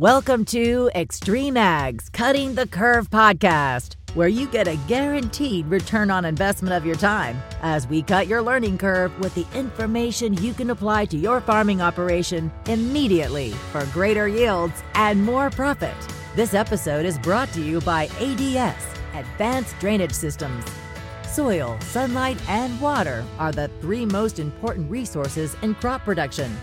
Welcome to Extreme Ags Cutting the Curve podcast, where you get a guaranteed return on investment of your time as we cut your learning curve with the information you can apply to your farming operation immediately for greater yields and more profit. This episode is brought to you by ADS, Advanced Drainage Systems. Soil, sunlight, and water are the three most important resources in crop production.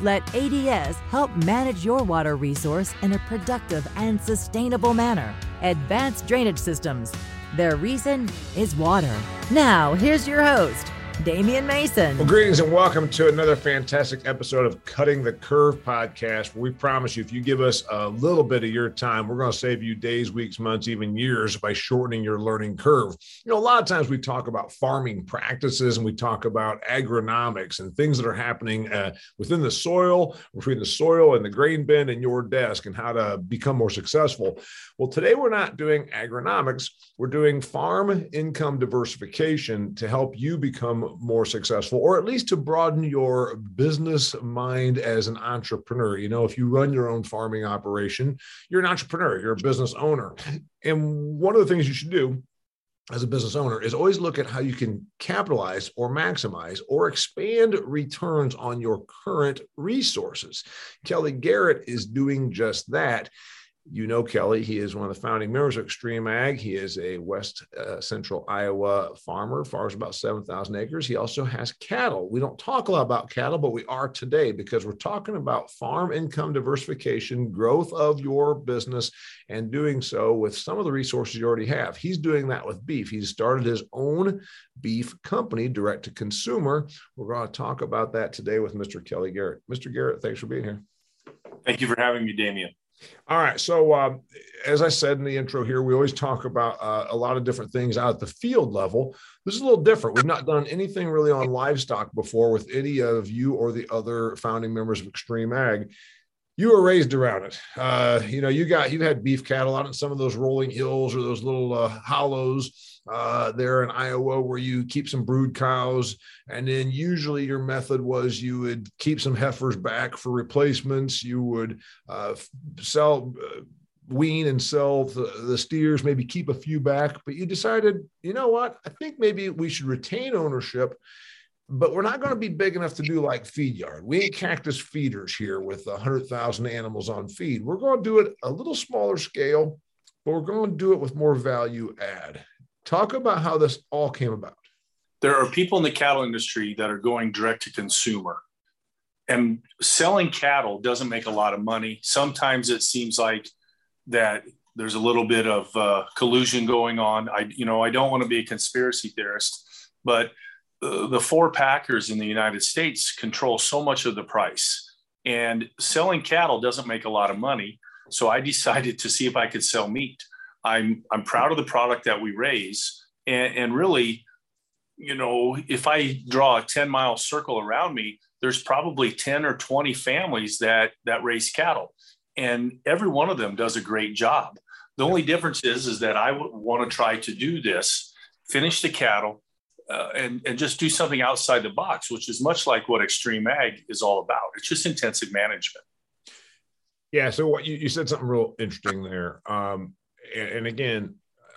Let ADS help manage your water resource in a productive and sustainable manner. Advanced Drainage Systems. Their reason is water. Now, here's your host, Damian Mason. Well, greetings and welcome to another fantastic episode of Cutting the Curve podcast. Where we promise you, if you give us a little bit of your time, we're going to save you days, weeks, months, even years by shortening your learning curve. You know, a lot of times we talk about farming practices and we talk about agronomics and things that are happening uh, within the soil, between the soil and the grain bin and your desk, and how to become more successful. Well, today we're not doing agronomics, we're doing farm income diversification to help you become more successful, or at least to broaden your business mind as an entrepreneur. You know, if you run your own farming operation, you're an entrepreneur, you're a business owner. And one of the things you should do as a business owner is always look at how you can capitalize or maximize or expand returns on your current resources. Kelly Garrett is doing just that you know Kelly. He is one of the founding members of Extreme Ag. He is a West uh, Central Iowa farmer, farms about 7,000 acres. He also has cattle. We don't talk a lot about cattle, but we are today because we're talking about farm income diversification, growth of your business, and doing so with some of the resources you already have. He's doing that with beef. He's started his own beef company, direct to consumer. We're going to talk about that today with Mr. Kelly Garrett. Mr. Garrett, thanks for being here. Thank you for having me, Damian. All right. So, um, as I said in the intro here, we always talk about uh, a lot of different things out at the field level. This is a little different. We've not done anything really on livestock before with any of you or the other founding members of Extreme Ag. You were raised around it. Uh, you know, you got you had beef cattle out in some of those rolling hills or those little uh, hollows uh, there in Iowa where you keep some brood cows. And then usually your method was you would keep some heifers back for replacements. You would uh, sell, uh, wean and sell the, the steers, maybe keep a few back. But you decided, you know what? I think maybe we should retain ownership but we're not going to be big enough to do like feed yard. We ain't Cactus Feeders here with a hundred thousand animals on feed. We're going to do it a little smaller scale, but we're going to do it with more value add. Talk about how this all came about. There are people in the cattle industry that are going direct to consumer. And selling cattle doesn't make a lot of money. Sometimes it seems like that there's a little bit of uh, collusion going on. I, you know, I don't want to be a conspiracy theorist, but the four packers in the United States control so much of the price, and selling cattle doesn't make a lot of money. So I decided to see if I could sell meat. I'm I'm proud of the product that we raise, and, and really, you know, if I draw a 10 mile circle around me, there's probably 10 or 20 families that that raise cattle, and every one of them does a great job. The only difference is is that I want to try to do this, finish the cattle, uh, and, and just do something outside the box, which is much like what Extreme Ag is all about. It's just intensive management. Yeah. So what you, you said something real interesting there. Um, and again,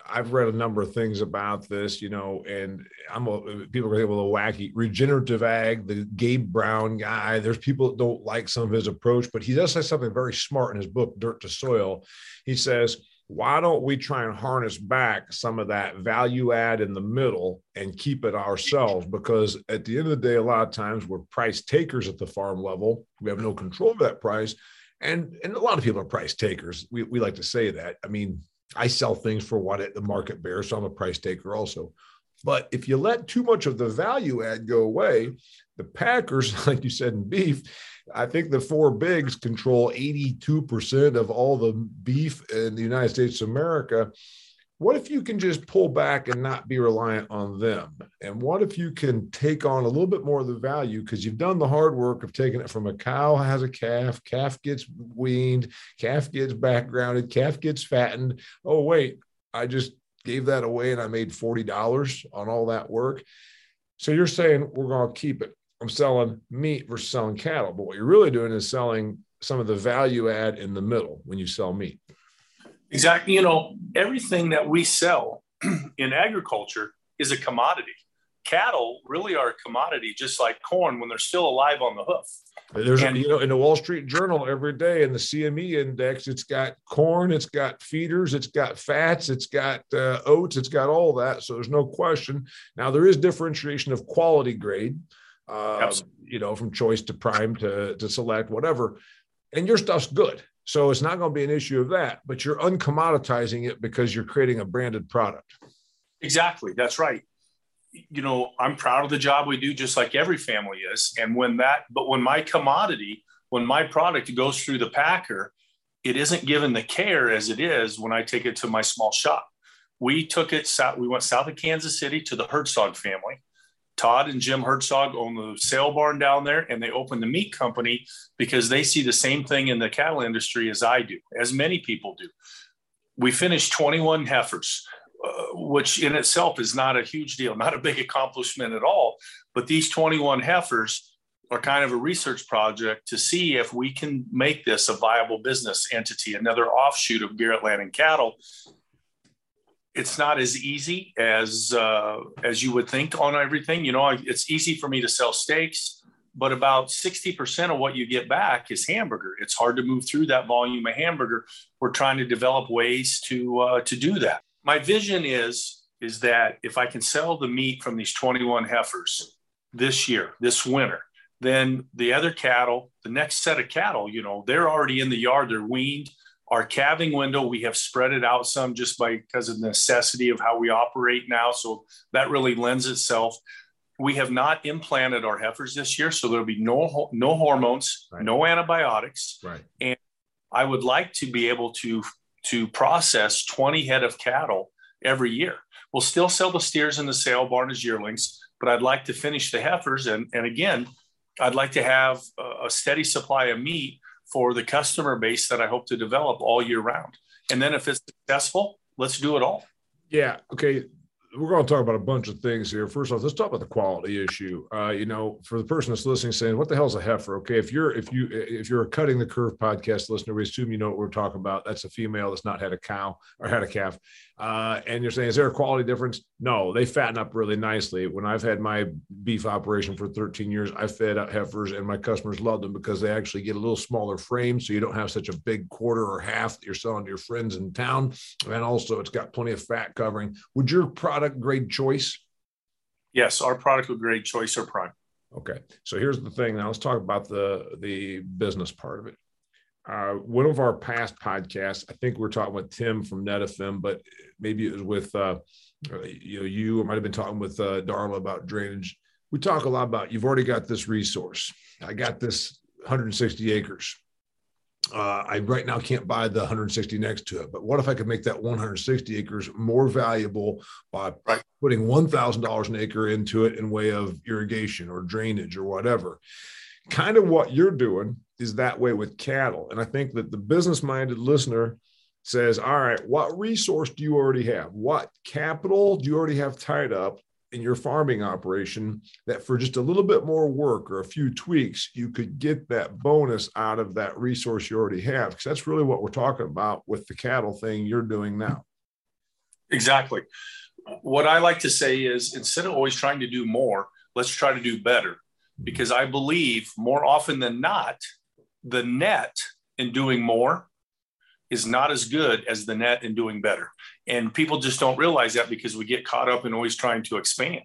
I've read a number of things about this, you know, and I'm a people are able to wacky regenerative ag, the Gabe Brown guy. There's people that don't like some of his approach, but he does say something very smart in his book, Dirt to Soil. He says, why don't we try and harness back some of that value add in the middle and keep it ourselves? Because at the end of the day, a lot of times we're price takers at the farm level. We have no control of that price. And, and a lot of people are price takers. We, we like to say that. I mean, I sell things for what the market bears. So I'm a price taker also. But if you let too much of the value add go away, the Packers, like you said in beef, I think the four bigs control 82% of all the beef in the United States of America. What if you can just pull back and not be reliant on them? And what if you can take on a little bit more of the value because you've done the hard work of taking it from a cow has a calf, calf gets weaned, calf gets backgrounded, calf gets fattened. Oh, wait, I just gave that away and I made $40 on all that work. So you're saying we're going to keep it. I'm selling meat versus selling cattle. But what you're really doing is selling some of the value add in the middle when you sell meat. Exactly. You know, everything that we sell in agriculture is a commodity. Cattle really are a commodity, just like corn when they're still alive on the hoof. There's, and, you know, in the Wall Street Journal every day in the CME index, it's got corn, it's got feeders, it's got fats, it's got uh, oats, it's got all that. So there's no question. Now there is differentiation of quality grade, uh, you know, from choice to prime to to select, whatever. And your stuff's good, so it's not going to be an issue of that. But you're uncommoditizing it because you're creating a branded product. Exactly, that's right you know, I'm proud of the job we do, just like every family is. And when that, but when my commodity, when my product goes through the packer, it isn't given the care as it is when I take it to my small shop. We took it south, we went south of Kansas City to the Herzog family. Todd and Jim Herzog own the sale barn down there, and they opened the meat company because they see the same thing in the cattle industry as I do, as many people do. We finished 21 heifers. Uh, which in itself is not a huge deal, not a big accomplishment at all. But these 21 heifers are kind of a research project to see if we can make this a viable business entity, another offshoot of Garrett Land and Cattle. It's not as easy as uh, as you would think on everything. You know, it's easy for me to sell steaks, but about 60% of what you get back is hamburger. It's hard to move through that volume of hamburger. We're trying to develop ways to uh, to do that my vision is is that if I can sell the meat from these 21 heifers this year, this winter, then the other cattle, the next set of cattle, you know, they're already in the yard, they're weaned. Our calving window, we have spread it out some just by because of the necessity of how we operate now. So that really lends itself. We have not implanted our heifers this year, so there'll be no no hormones, right. no antibiotics, right. and I would like to be able to to process 20 head of cattle every year. We'll still sell the steers in the sale barn as yearlings, but I'd like to finish the heifers. And, and again, I'd like to have a steady supply of meat for the customer base that I hope to develop all year round. And then if it's successful, let's do it all. Yeah. Okay we're going to talk about a bunch of things here. First off, let's talk about the quality issue. Uh, you know, for the person that's listening, saying, "What the hell's a heifer?" Okay, if you're if you if you're a cutting the curve podcast listener, we assume you know what we're talking about. That's a female that's not had a cow or had a calf. Uh, and you're saying, is there a quality difference? No, they fatten up really nicely. When I've had my beef operation for 13 years, I fed up heifers, and my customers love them because they actually get a little smaller frame, so you don't have such a big quarter or half that you're selling to your friends in town. And also, it's got plenty of fat covering. Would your product grade choice? Yes, our product would grade choice or prime. Okay, so here's the thing. Now let's talk about the the business part of it. Uh, one of our past podcasts, I think we are talking with Tim from Netafim, but maybe it was with uh, uh, you know you. I might have been talking with uh, Darla about drainage. We talk a lot about you've already got this resource. I got this 160 acres. Uh, I right now can't buy the 160 next to it, but what if I could make that 160 acres more valuable by right. putting $1,000 an acre into it in way of irrigation or drainage or whatever? Kind of what you're doing is that way with cattle. And I think that the business minded listener says, all right, what resource do you already have? What capital do you already have tied up in your farming operation that for just a little bit more work or a few tweaks, you could get that bonus out of that resource you already have? Because that's really what we're talking about with the cattle thing you're doing now. Exactly. What I like to say is instead of always trying to do more, let's try to do better. Mm-hmm. Because I believe more often than not, the net in doing more is not as good as the net in doing better. And people just don't realize that because we get caught up in always trying to expand.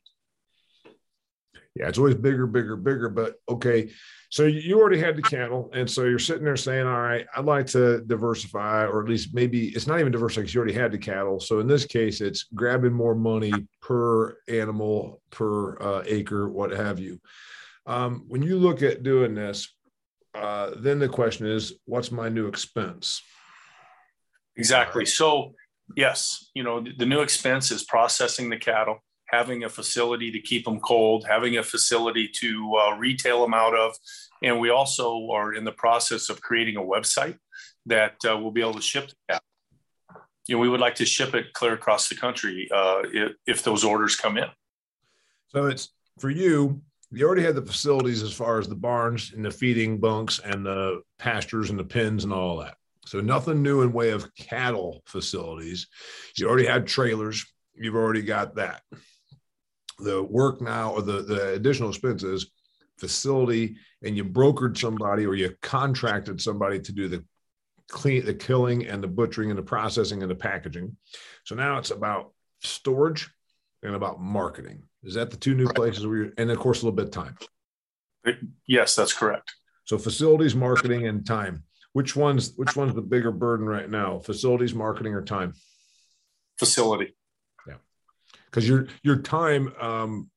Yeah, it's always bigger, bigger, bigger. But okay, so you already had the cattle, and so you're sitting there saying, "All right, I'd like to diversify, or at least maybe it's not even diversify because you already had the cattle." So in this case, it's grabbing more money per animal, per uh, acre, what have you. Um, when you look at doing this, uh, then the question is, what's my new expense? Exactly. So, yes, you know, the new expense is processing the cattle, having a facility to keep them cold, having a facility to uh, retail them out of. And we also are in the process of creating a website that uh, will be able to ship the cattle. You know, we would like to ship it clear across the country uh, if, if those orders come in. So it's for you, you already had the facilities as far as the barns and the feeding bunks and the pastures and the pens and all that. So nothing new in way of cattle facilities. You already had trailers. You've already got that. The work now or the, the additional expenses, facility, and you brokered somebody or you contracted somebody to do the clean the killing and the butchering and the processing and the packaging. So now it's about storage and about marketing. Is that the two new places where you're, and of course a little bit of time? Yes, that's correct. So facilities, marketing, and time. Which one's which one's the bigger burden right now? Facilities, marketing, or time? Facility. Yeah, because your your time um,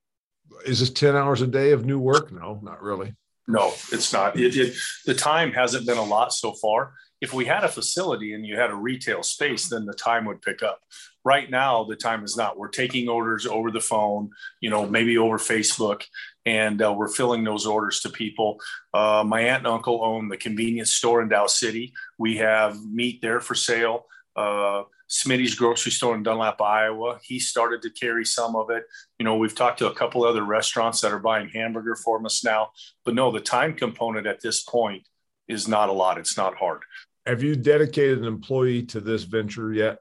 is this ten hours a day of new work? No, not really. No, it's not. It, it, the time hasn't been a lot so far. If we had a facility and you had a retail space, then the time would pick up. Right now, the time is not. We're taking orders over the phone, you know, maybe over Facebook, and uh, we're filling those orders to people. Uh, my aunt and uncle own the convenience store in Dow City. We have meat there for sale. Uh, Smitty's grocery store in Dunlap, Iowa. He started to carry some of it. You know, we've talked to a couple other restaurants that are buying hamburger from us now. But no, the time component at this point is not a lot. It's not hard. Have you dedicated an employee to this venture yet?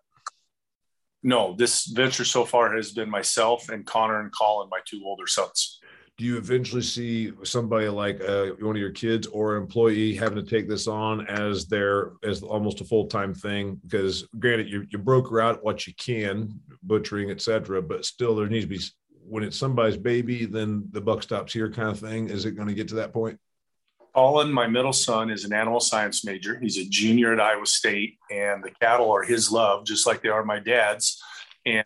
No, this venture so far has been myself and Connor and Colin, my two older sons. Do you eventually see somebody like uh, one of your kids or employee having to take this on as their as almost a full time thing? Because granted, you, you broker out what you can, butchering, etc., but still there needs to be when it's somebody's baby, then the buck stops here, kind of thing. Is it going to get to that point? Colin, my middle son, is an animal science major. He's a junior at Iowa State, and the cattle are his love, just like they are my dad's. And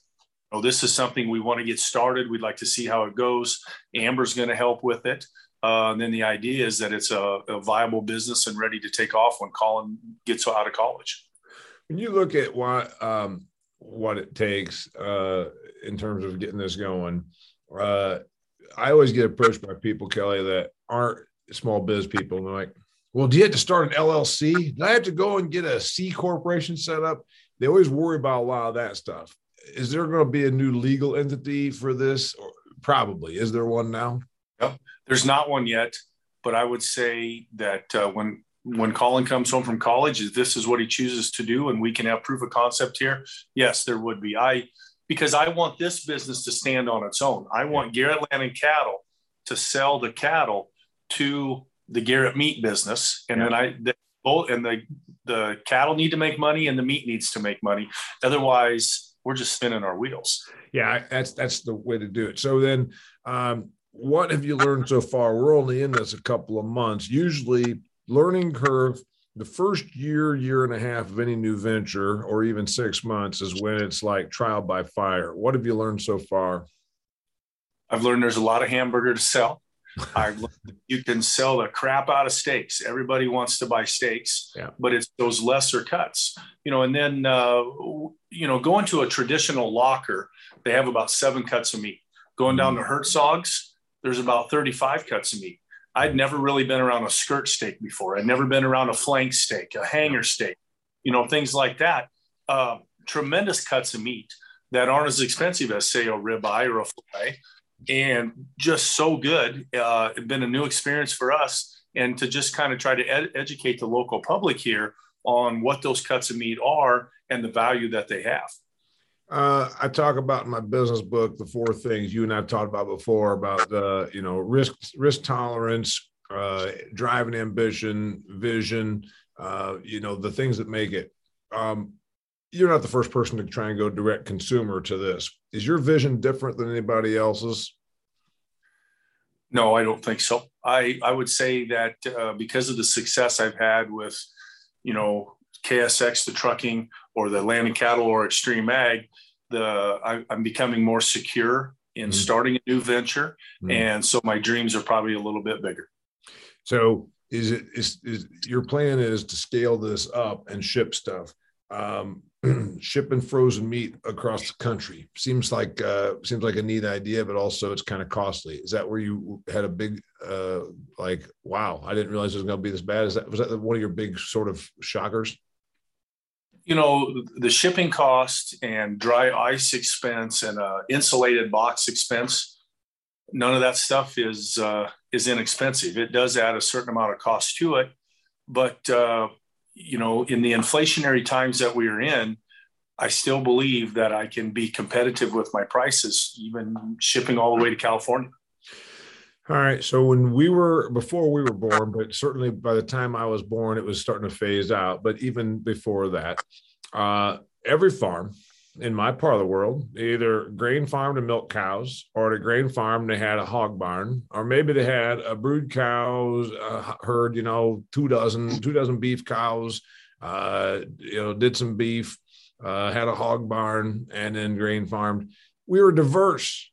you know, this is something we want to get started. We'd like to see how it goes. Amber's going to help with it. Uh, and then the idea is that it's a, a, viable business and ready to take off when Colin gets out of college. When you look at what um, what it takes uh, in terms of getting this going, uh, I always get approached by people, Kelly, that aren't small biz people. And they're like, well, do you have to start an LLC? Do I have to go and get a C corporation set up? They always worry about a lot of that stuff. Is there going to be a new legal entity for this? Or probably. Is there one now? Yep. There's not one yet, but I would say that uh, when when Colin comes home from college, if this is what he chooses to do, and we can have proof of concept here, yes, there would be. I because I want this business to stand on its own. I want Garrett Land and Cattle to sell the cattle to the Garrett meat business, and yeah. then I the, both and the the cattle need to make money and the meat needs to make money. Otherwise, we're just spinning our wheels. Yeah, that's that's the way to do it. So then, um, what have you learned so far? We're only in this a couple of months. Usually, learning curve. The first year, year and a half of any new venture, or even six months, is when it's like trial by fire. What have you learned so far? I've learned there's a lot of hamburger to sell. I you can sell the crap out of steaks. Everybody wants to buy steaks, yeah. but it's those lesser cuts, you know. And then uh, you know, going to a traditional locker, they have about seven cuts of meat. Going down to Herzog's, there's about 35 cuts of meat. I'd never really been around a skirt steak before. I'd never been around a flank steak, a hanger steak, you know, things like that. Uh, tremendous cuts of meat that aren't as expensive as, say, a ribeye or a fillet and just so good. Uh, it's been a new experience for us, and to just kind of try to ed- educate the local public here on what those cuts of meat are and the value that they have. Uh, I talk about in my business book the four things you and I've talked about before about uh, you know risk risk tolerance, uh, driving ambition, vision, uh, you know the things that make it. Um, you're not the first person to try and go direct consumer to this. Is your vision different than anybody else's? No, I don't think so. I, I would say that uh, because of the success I've had with, you know, KSX, the trucking, or the and cattle, or extreme ag, the I, am becoming more secure in mm-hmm. starting a new venture, mm-hmm. and so my dreams are probably a little bit bigger. So, is it is, is your plan is to scale this up and ship stuff? Um, shipping frozen meat across the country seems like uh, seems like a neat idea, but also it's kind of costly. Is that where you had a big uh, like, wow, I didn't realize it was going to be this bad? Is that was that one of your big sort of shockers? You know, the shipping cost and dry ice expense and uh, insulated box expense none of that stuff is uh, is inexpensive. It does add a certain amount of cost to it, but uh, you know, in the inflationary times that we are in, I still believe that I can be competitive with my prices, even shipping all the way to California. All right. So when we were before we were born, but certainly by the time I was born, it was starting to phase out. But even before that, uh, every farm in my part of the world, either grain farm to milk cows, or at a grain farm they had a hog barn, or maybe they had a brood cows uh, herd, you know, two dozen, two dozen beef cows, uh, you know, did some beef, uh, had a hog barn, and then grain farmed. We were diverse.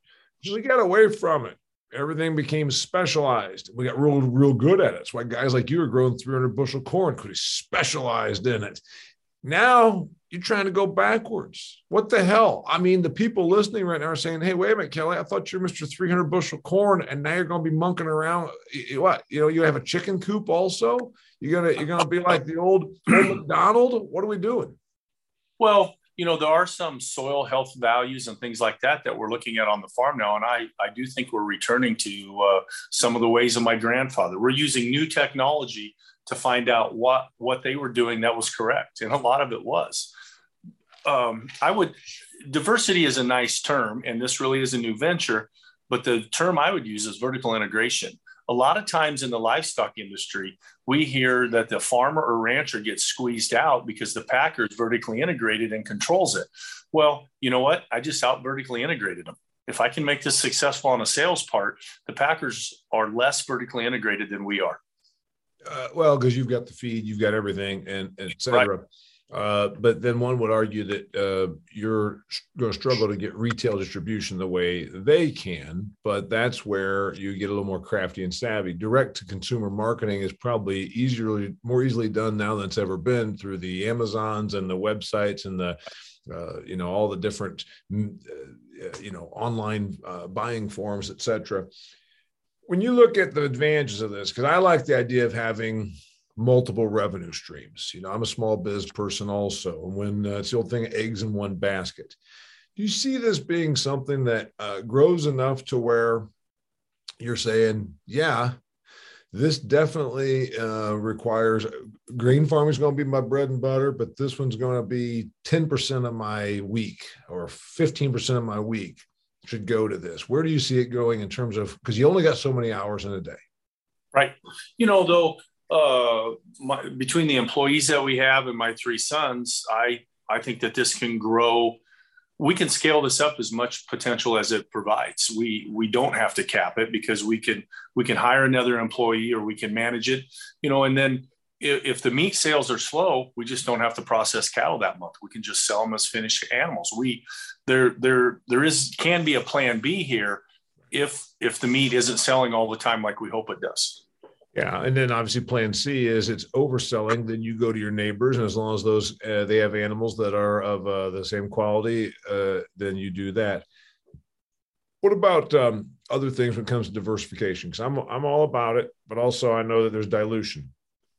We got away from it everything became specialized. We got real, real good at it. That's why guys like you are growing 300 bushel corn because he specialized in it. Now you're trying to go backwards. What the hell? I mean, the people listening right now are saying, "Hey, wait a minute, Kelly. I thought you're Mr. 300 bushel corn, and now you're going to be monkeying around. What? You know, you have a chicken coop also. You're gonna you're gonna be like the old, old McDonald. What are we doing? Well, you know, there are some soil health values and things like that that we're looking at on the farm now. And I, I do think we're returning to uh, some of the ways of my grandfather. We're using new technology to find out what, what they were doing that was correct. And a lot of it was. Um, I would, diversity is a nice term, and this really is a new venture. But the term I would use is vertical integration a lot of times in the livestock industry, we hear that the farmer or rancher gets squeezed out because the packer is vertically integrated and controls it. Well, you know what? I just out vertically integrated them. If I can make this successful on a sales part, the packers are less vertically integrated than we are. Uh, well, because you've got the feed, you've got everything, and, and et cetera. Right. Uh, but then one would argue that uh, you're going to struggle to get retail distribution the way they can, but that's where you get a little more crafty and savvy. Direct to consumer marketing is probably easier, more easily done now than it's ever been through the Amazons and the websites and the, uh, you know, all the different, mm, uh, you know, online uh, buying forms, et cetera. When you look at the advantages of this, because I like the idea of having multiple revenue streams. You know, I'm a small biz person also. And when uh, it's the old thing, eggs in one basket. Do you see this being something that uh, grows enough to where you're saying, yeah, this definitely uh, requires green farming is going to be my bread and butter, but this one's going to be 10% of my week or 15% of my week should go to this. Where do you see it going in terms of because you only got so many hours in a day? Right. You know, though, uh, my, between the employees that we have and my three sons, I I think that this can grow. We can scale this up as much potential as it provides. We we don't have to cap it because we can we can hire another employee or we can manage it, you know. And then if, if the meat sales are slow, we just don't have to process cattle that month. We can just sell them as finished animals. We there there there is can be a plan B here if if the meat isn't selling all the time like we hope it does. Yeah, and then obviously Plan C is it's overselling. Then you go to your neighbors, and as long as those uh, they have animals that are of uh, the same quality, uh, then you do that. What about um, other things when it comes to diversification? Because I'm I'm all about it, but also I know that there's dilution.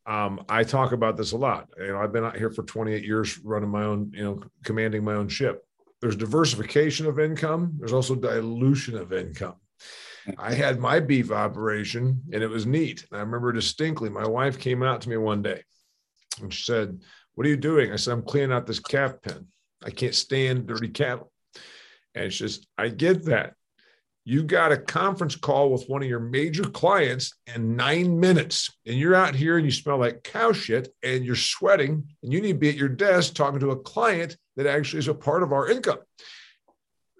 Um, I talk about this a lot. You know, I've been out here for 28 years running my own, you know, commanding my own ship. There's diversification of income. There's also dilution of income. I had my beef operation and it was neat. I remember distinctly my wife came out to me one day and she said, What are you doing? I said, I'm cleaning out this calf pen. I can't stand dirty cattle. And she says, I get that. You got a conference call with one of your major clients in nine minutes, and you're out here and you smell like cow shit and you're sweating, and you need to be at your desk talking to a client that actually is a part of our income.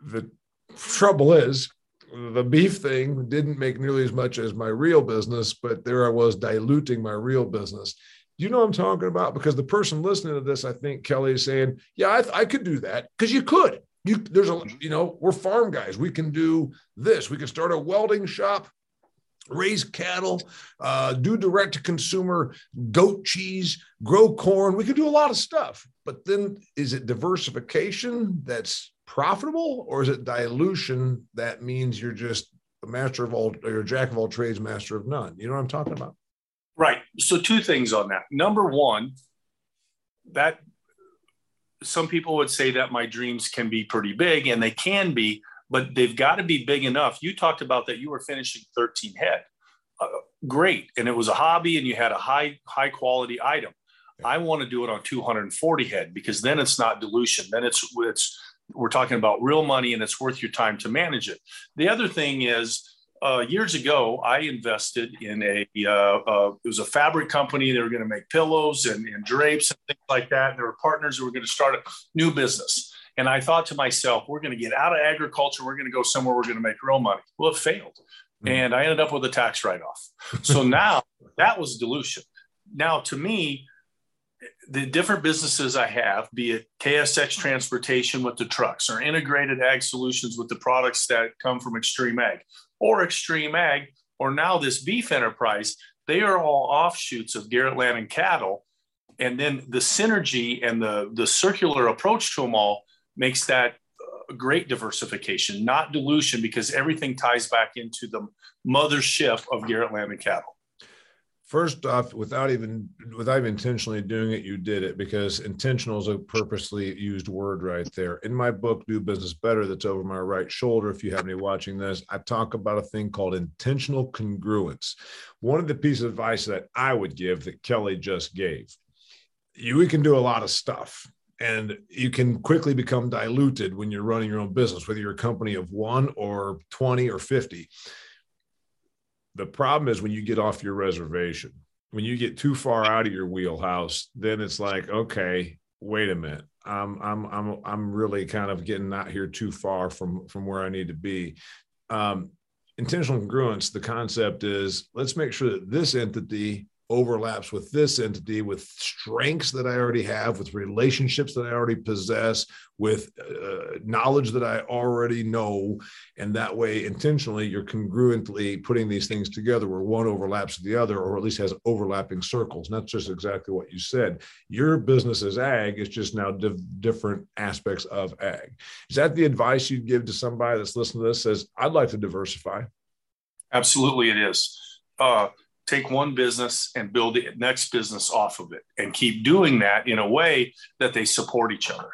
The trouble is, the beef thing didn't make nearly as much as my real business, but there I was diluting my real business. Do you know what I'm talking about? Because the person listening to this, I think Kelly is saying, "Yeah, I, I could do that because you could. You there's a you know we're farm guys. We can do this. We can start a welding shop." raise cattle, uh, do direct to consumer goat cheese, grow corn. We could do a lot of stuff. But then is it diversification that's profitable or is it dilution that means you're just a master of all or jack of all trades master of none you know what i'm talking about right so two things on that number one that some people would say that my dreams can be pretty big and they can be but they've got to be big enough. You talked about that you were finishing 13 head. Uh, great. And it was a hobby and you had a high, high quality item. I want to do it on 240 head because then it's not dilution. Then it's, it's, we're talking about real money and it's worth your time to manage it. The other thing is, uh, years ago, I invested in a, uh, uh, it was a fabric company. They were going to make pillows and, and drapes and things like that. And there were partners who were going to start a new business. And I thought to myself, we're going to get out of agriculture. We're going to go somewhere we're going to make real money. Well, it failed. Mm-hmm. And I ended up with a tax write off. So now that was dilution. Now, to me, the different businesses I have, be it KSX transportation with the trucks or integrated ag solutions with the products that come from Extreme Ag or Extreme Ag, or now this beef enterprise, they are all offshoots of Garrett Land and Cattle. And then the synergy and the, the circular approach to them all makes that great diversification, not dilution, because everything ties back into the mothership of Garrett Land and Cattle. First off, without even without even intentionally doing it, you did it because intentional is a purposely used word right there. In my book, Do Business Better, that's over my right shoulder. If you have any watching this, I talk about a thing called intentional congruence. One of the pieces of advice that I would give that Kelly just gave. You we can do a lot of stuff and you can quickly become diluted when you're running your own business, whether you're a company of one or 20 or 50. The problem is when you get off your reservation, when you get too far out of your wheelhouse, then it's like, okay, wait a minute. I'm I'm I'm I'm really kind of getting out here too far from from where I need to be. Um, intentional congruence. The concept is let's make sure that this entity overlaps with this entity with strengths that I already have, with relationships that I already possess, with uh, knowledge that I already know. And that way, intentionally, you're congruently putting these things together where one overlaps the other, or at least has overlapping circles. And that's just exactly what you said. Your business is ag, it's just now div- different aspects of ag. Is that the advice you'd give to somebody that's listening to this says, I'd like to diversify? Absolutely, it is. Uh, take one business and build the next business off of it and keep doing that in a way that they support each other.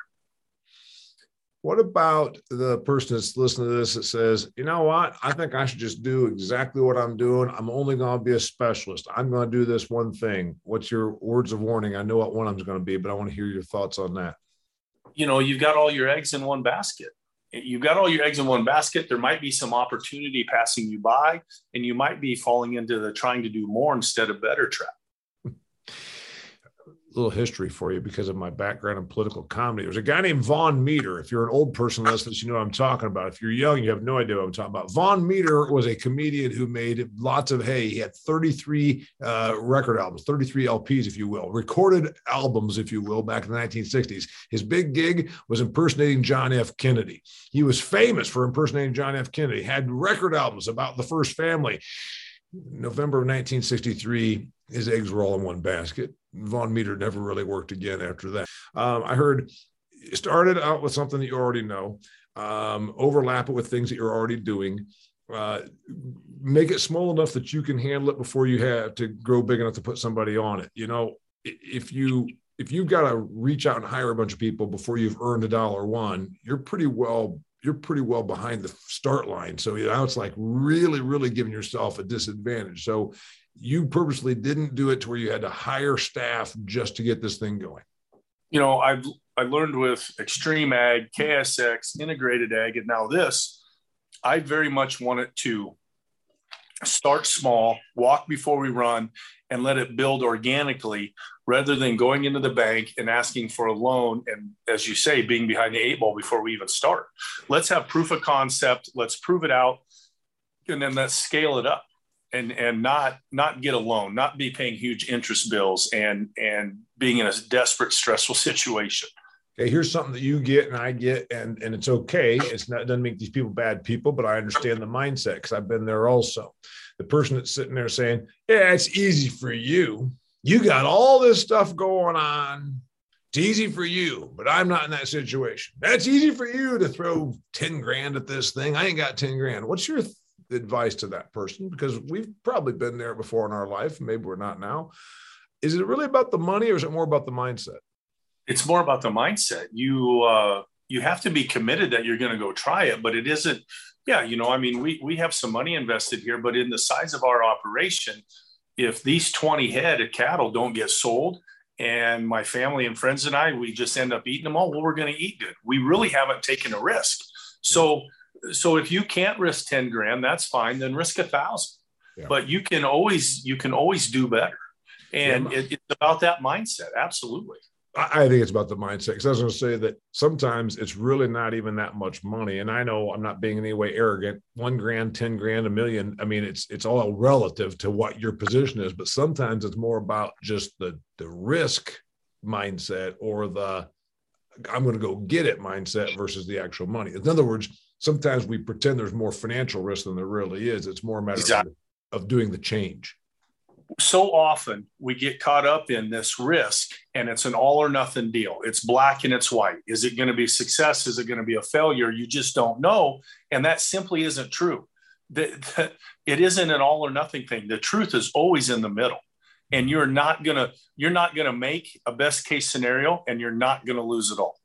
What about the person that's listening to this that says, you know what? I think I should just do exactly what I'm doing. I'm only going to be a specialist. I'm going to do this one thing. What's your words of warning? I know what one I'm going to be, but I want to hear your thoughts on that. You know, you've got all your eggs in one basket you've got all your eggs in one basket. There might be some opportunity passing you by, and you might be falling into the trying to do more instead of better trap little history for you because of my background in political comedy. There's a guy named Vaughn Meader. If you're an old person listening, you know what I'm talking about. If you're young, you have no idea what I'm talking about. Vaughn Meader was a comedian who made lots of hay. He had 33 uh, record albums, 33 LPs, if you will, recorded albums, if you will, back in the 1960s. His big gig was impersonating John F. Kennedy. He was famous for impersonating John F. Kennedy, had record albums about the first family. November of 1963, his eggs were all in one basket. Vaughn Meader never really worked again after that. Um, I heard started out with something that you already know, um, overlap it with things that you're already doing. Uh, make it small enough that you can handle it before you have to grow big enough to put somebody on it. You know, if you if you've got to reach out and hire a bunch of people before you've earned a dollar one, you're pretty well you're pretty well behind the start line. So now it's like really, really giving yourself a disadvantage. So you purposely didn't do it to where you had to hire staff just to get this thing going. You know, I've I learned with Extreme Ag, KSX, Integrated Ag, and now this. I very much want it to start small, walk before we run, and let it build organically rather than going into the bank and asking for a loan and as you say being behind the eight ball before we even start let's have proof of concept let's prove it out and then let's scale it up and and not not get a loan not be paying huge interest bills and and being in a desperate stressful situation okay here's something that you get and i get and and it's okay it's not it doesn't make these people bad people but i understand the mindset because i've been there also the person that's sitting there saying yeah it's easy for you you got all this stuff going on. It's easy for you, but I'm not in that situation. That's easy for you to throw 10 grand at this thing. I ain't got 10 grand. What's your advice to that person? Because we've probably been there before in our life. Maybe we're not now. Is it really about the money or is it more about the mindset? It's more about the mindset. You, uh, you have to be committed that you're going to go try it, but it isn't. Yeah, you know, I mean, we we have some money invested here, but in the size of our operation, if these 20 head of cattle don't get sold, and my family and friends and I, we just end up eating them all. Well, we're going to eat good. We really haven't taken a risk. So, so if you can't risk 10 grand, that's fine. Then risk a thousand. Yeah. But you can always, you can always do better. And yeah. it, it's about that mindset. Absolutely. I think it's about the mindset because I was going to say that sometimes it's really not even that much money. And I know I'm not being in any way arrogant. One grand, ten grand, a million. I mean, it's it's all relative to what your position is. But sometimes it's more about just the the risk mindset or the I'm going to go get it mindset versus the actual money. In other words, sometimes we pretend there's more financial risk than there really is. It's more a matter exactly. of, of doing the change so often we get caught up in this risk and it's an all or nothing deal. It's black and it's white. Is it going to be success? Is it going to be a failure? You just don't know. And that simply isn't true. It isn't an all or nothing thing. The truth is always in the middle. And you're not going to you're not going to make a best case scenario and you're not going to lose it all.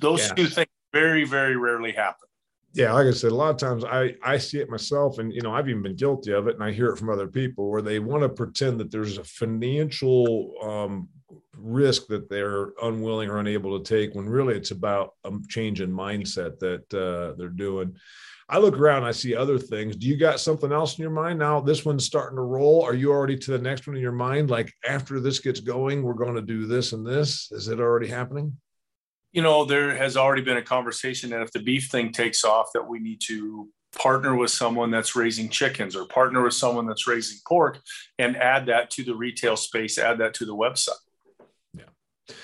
Those yeah. two things very very rarely happen yeah, like I said, a lot of times I I see it myself, and you know I've even been guilty of it, and I hear it from other people where they want to pretend that there's a financial um, risk that they're unwilling or unable to take, when really it's about a change in mindset that uh, they're doing. I look around, I see other things. Do you got something else in your mind now? This one's starting to roll. Are you already to the next one in your mind? Like after this gets going, we're going to do this and this. Is it already happening? You know, there has already been a conversation that if the beef thing takes off, that we need to partner with someone that's raising chickens or partner with someone that's raising pork and add that to the retail space, add that to the website. Yeah.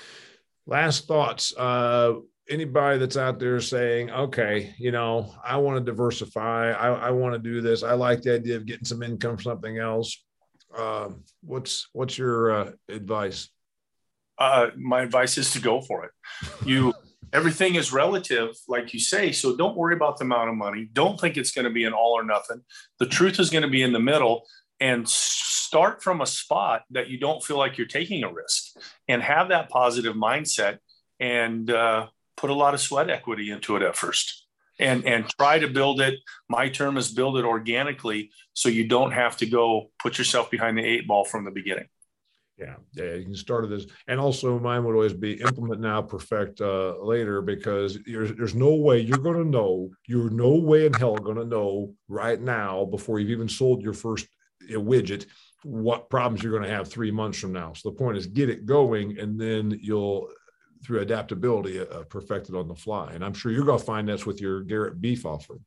Last thoughts. Uh, anybody that's out there saying, okay, you know, I want to diversify, I, I want to do this, I like the idea of getting some income from something else. Uh, what's what's your uh, advice? Uh, my advice is to go for it. You everything is relative, like you say. So don't worry about the amount of money. Don't think it's going to be an all or nothing. The truth is going to be in the middle, and start from a spot that you don't feel like you're taking a risk, and have that positive mindset, and uh, put a lot of sweat equity into it at first. And, and try to build it. My term is build it organically so you don't have to go put yourself behind the eight ball from the beginning. Yeah, yeah, you can start this, and also mine would always be implement now, perfect uh, later, because there's no way you're going to know. You're no way in hell going to know right now before you've even sold your first uh, widget what problems you're going to have three months from now. So the point is get it going, and then you'll through adaptability uh, perfect it on the fly. And I'm sure you're going to find that's with your Garrett beef offer.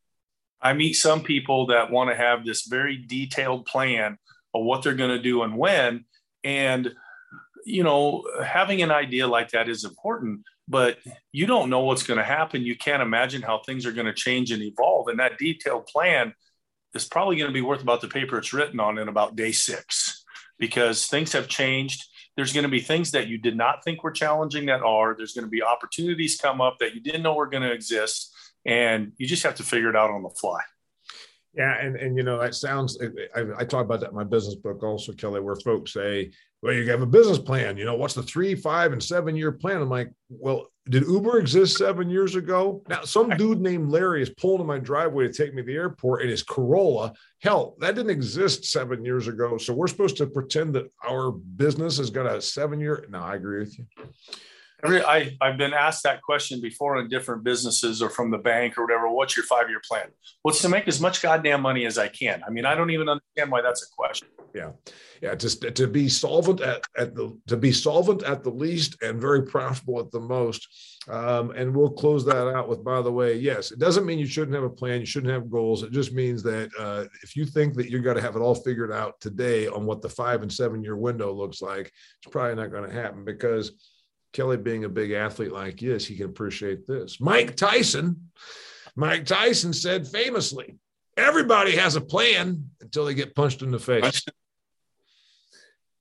I meet some people that want to have this very detailed plan of what they're going to do and when and, you know, having an idea like that is important, but you don't know what's going to happen. You can't imagine how things are going to change and evolve. And that detailed plan is probably going to be worth about the paper it's written on in about day six because things have changed. There's going to be things that you did not think were challenging that are. There's going to be opportunities come up that you didn't know were going to exist. And you just have to figure it out on the fly. Yeah, and and you know that sounds. I, I, talk about that in my business book also, Kelly, where folks say, "Well, you have a business plan. You know, what's the three, five, and seven year plan?" I'm like, "Well, did Uber exist seven years ago? Now, some dude named Larry is pulled in my driveway to take me to the airport in his Corolla. Hell, that didn't exist seven years ago. So we're supposed to pretend that our business has got a seven year. No, I agree with you. I, I've been asked that question before in different businesses or from the bank or whatever. What's your five year plan? What's to make as much goddamn money as I can? I mean, I don't even understand why that's a question. Yeah, yeah. Just to be solvent at, at the to be solvent at the least and very profitable at the most. Um, and we'll close that out with, by the way, yes, it doesn't mean you shouldn't have a plan, you shouldn't have goals. It just means that uh, if you think that you're going to have it all figured out today on what the five and seven year window looks like, it's probably not going to happen because Kelly being a big athlete like this, he can appreciate this. Mike Tyson, Mike Tyson said famously, everybody has a plan until they get punched in the face.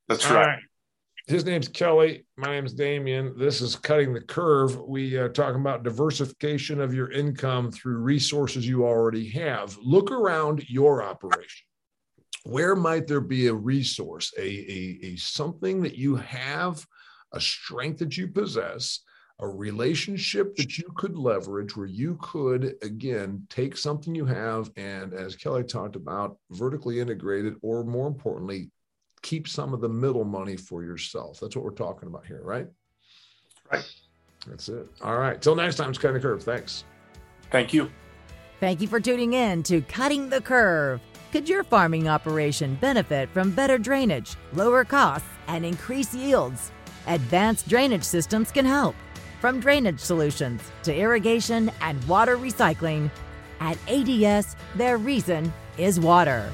That's right. right. His name's Kelly. My name's Damian. This is Cutting the Curve. We are talking about diversification of your income through resources you already have. Look around your operation. Where might there be a resource, a, a, a something that you have a strength that you possess, a relationship that you could leverage where you could, again, take something you have and, as Kelly talked about, vertically integrated, or more importantly, keep some of the middle money for yourself. That's what we're talking about here, right? Right. That's it. All right. Till next time, it's Cutting the Curve. Thanks. Thank you. Thank you for tuning in to Cutting the Curve. Could your farming operation benefit from better drainage, lower costs, and increased yields? Advanced drainage systems can help. From drainage solutions to irrigation and water recycling, at ADS, their reason is water.